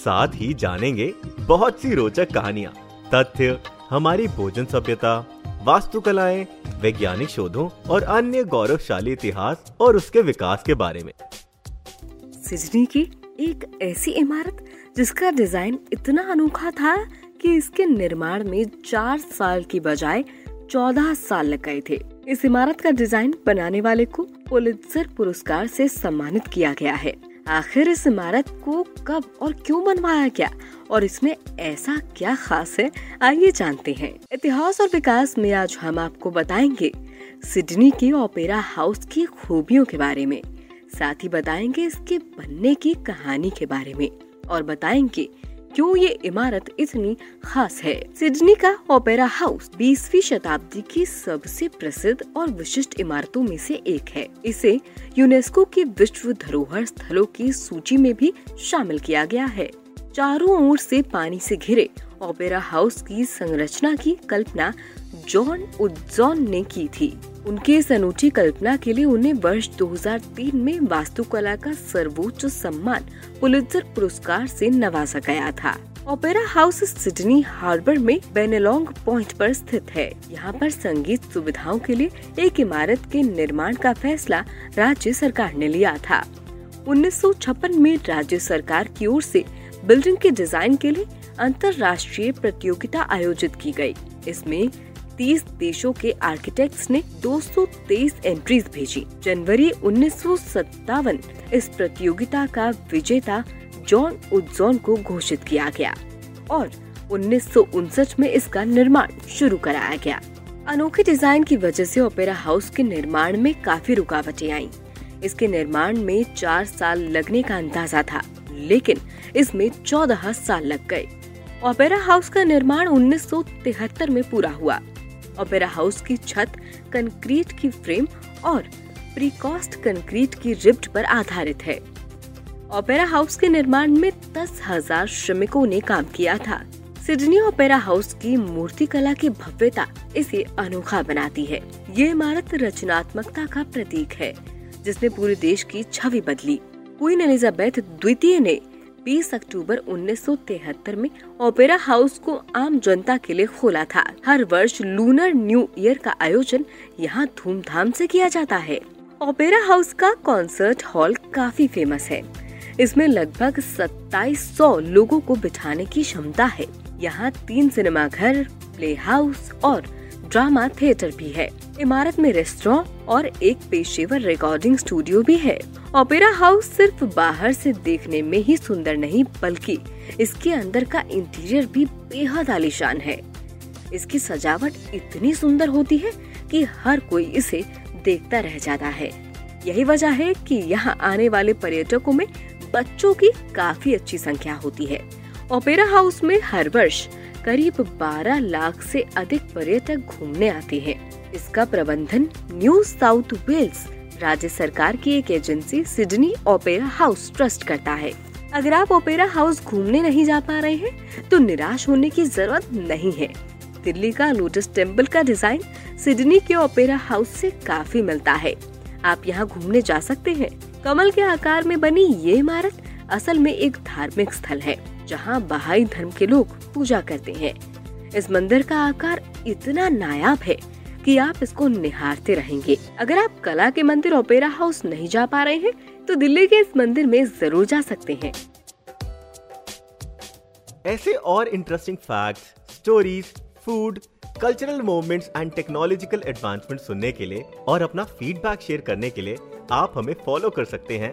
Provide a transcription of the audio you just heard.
साथ ही जानेंगे बहुत सी रोचक कहानियाँ, तथ्य, हमारी भोजन सभ्यता, वास्तुकलाएँ, वैज्ञानिक शोधों और अन्य गौरवशाली इतिहास और उसके विकास के बारे में। सिडनी की एक ऐसी इमारत जिसका डिज़ाइन इतना अनोखा था कि इसके निर्माण में चार साल की बजाय चौदह साल लग गए थे। इस इमारत का डिज़ाइन बनाने वाले को पुलित्जर पुरस्कार से सम्मानित किया गया है। आखिर इस इमारत को कब और क्यों बनवाया गया? और इसमें ऐसा क्या खास है? आइए जानते हैं। इतिहास और विकास में आज हम आपको बताएँगे सिडनी के ओपेरा हाउस की खूबियों के बारे में। साथ ही बताएँगे इसके बनने की कहानी के बारे में। और बताएँगे क्यों ये इमारत इतनी खास है। सिडनी का ओपेरा हाउस 20वीं शताब्दी की सबसे प्रसिद्ध और विशिष्ट इमारतों में से एक है। इसे यूनेस्को की विश्व धरोहर स्थलों की सूची में भी शामिल किया गया है। चारों ओर से पानी से घिरे ओपेरा हाउस की संरचना की कल्पना जॉन उज्जॉन ने की थी। उनकी इस अनूठी कल्पना के लिए उन्हें वर्ष 2003 में वास्तुकला का सर्वोच्च सम्मान पुलित्जर पुरस्कार से नवाजा गया था। ओपेरा हाउस सिडनी हार्बर में बेनेलोंग पॉइंट पर स्थित है। यहाँ पर संगीत सुविधाओं के लिए एक इमारत के निर्माण का फैसला राज्य सरकार ने लिया था। उन्नीस सौ छप्पन में राज्य सरकार की ओर से बिल्डिंग के डिज़ाइन के लिए अंतर्राष्ट्रीय प्रतियोगिता आयोजित की गई। इसमें 30 देशों के आर्किटेक्ट्स ने 223 एंट्रीज भेजी। जनवरी उन्नीस सौ सत्तावन इस प्रतियोगिता का विजेता जॉन उज्जॉन को घोषित किया गया और उन्नीस सौ उनसठ में इसका निर्माण शुरू कराया गया। अनोखे डिज़ाइन की वजह से ओपेरा हाउस के निर्माण में काफ़ी रुकावटें आईं। इसके निर्माण में चार साल लगने का अंदाज़ा था, लेकिन इसमें चौदह साल लग गए। ओपेरा हाउस का निर्माण 1973 में पूरा हुआ। ओपेरा हाउस की छत कंक्रीट की फ्रेम और प्रीकॉस्ट कंक्रीट की रिप्ट पर आधारित है। ओपेरा हाउस के निर्माण में दस हज़ार श्रमिकों ने काम किया था। सिडनी ओपेरा हाउस की मूर्ति कला की भव्यता इसे अनोखा बनाती है। ये इमारत रचनात्मकता का प्रतीक है, जिसने पूरे देश की छवि बदली। क्वीन एलिजाबेथ द्वितीय ने 20 अक्टूबर 1973 में ओपेरा हाउस को आम जनता के लिए खोला था। हर वर्ष लूनर न्यू ईयर का आयोजन यहाँ धूमधाम से किया जाता है। ओपेरा हाउस का कॉन्सर्ट हॉल काफ़ी फ़ेमस है। इसमें लगभग 2700 लोगों को बिठाने की क्षमता है। यहाँ तीन सिनेमा घर प्ले हाउस और ड्रामा थिएटर भी है। इमारत में रेस्टोरेंट और एक पेशेवर रिकॉर्डिंग स्टूडियो भी है। ओपेरा हाउस सिर्फ़ बाहर से देखने में ही सुंदर नहीं, बल्कि इसके अंदर का इंटीरियर भी बेहद आलीशान है। इसकी सजावट इतनी सुंदर होती है कि हर कोई इसे देखता रह जाता है। यही वजह है कि यहाँ आने वाले पर्यटकों में बच्चों की काफ़ी अच्छी संख्या होती है। ओपेरा हाउस में हर वर्ष करीब 12 लाख से अधिक पर्यटक घूमने आते हैं। इसका प्रबंधन न्यू साउथ वेल्स राज्य सरकार की एक agency Sydney opera house trust करता है। अगर आप ओपेरा हाउस घूमने नहीं जा पा रहे हैं तो निराश होने की ज़रूरत नहीं है। दिल्ली का लोटस टेंपल का डिज़ाइन सिडनी के ओपेरा हाउस से काफ़ी मिलता है। आप यहाँ घूमने जा सकते हैं। कमल के आकार में बनी ये इमारत असल में एक धार्मिक स्थल है जहाँ बहाई धर्म के लोग पूजा करते हैं। इस मंदिर का आकार इतना नायाब है कि आप इसको निहारते रहेंगे। अगर आप कला के मंदिर ओपेरा हाउस नहीं जा पा रहे हैं तो दिल्ली के इस मंदिर में ज़रूर जा सकते हैं। ऐसे और interesting facts, stories food cultural movements and technological advancement सुनने के लिए और अपना फीडबैक शेयर करने के लिए आप हमें फॉलो कर सकते हैं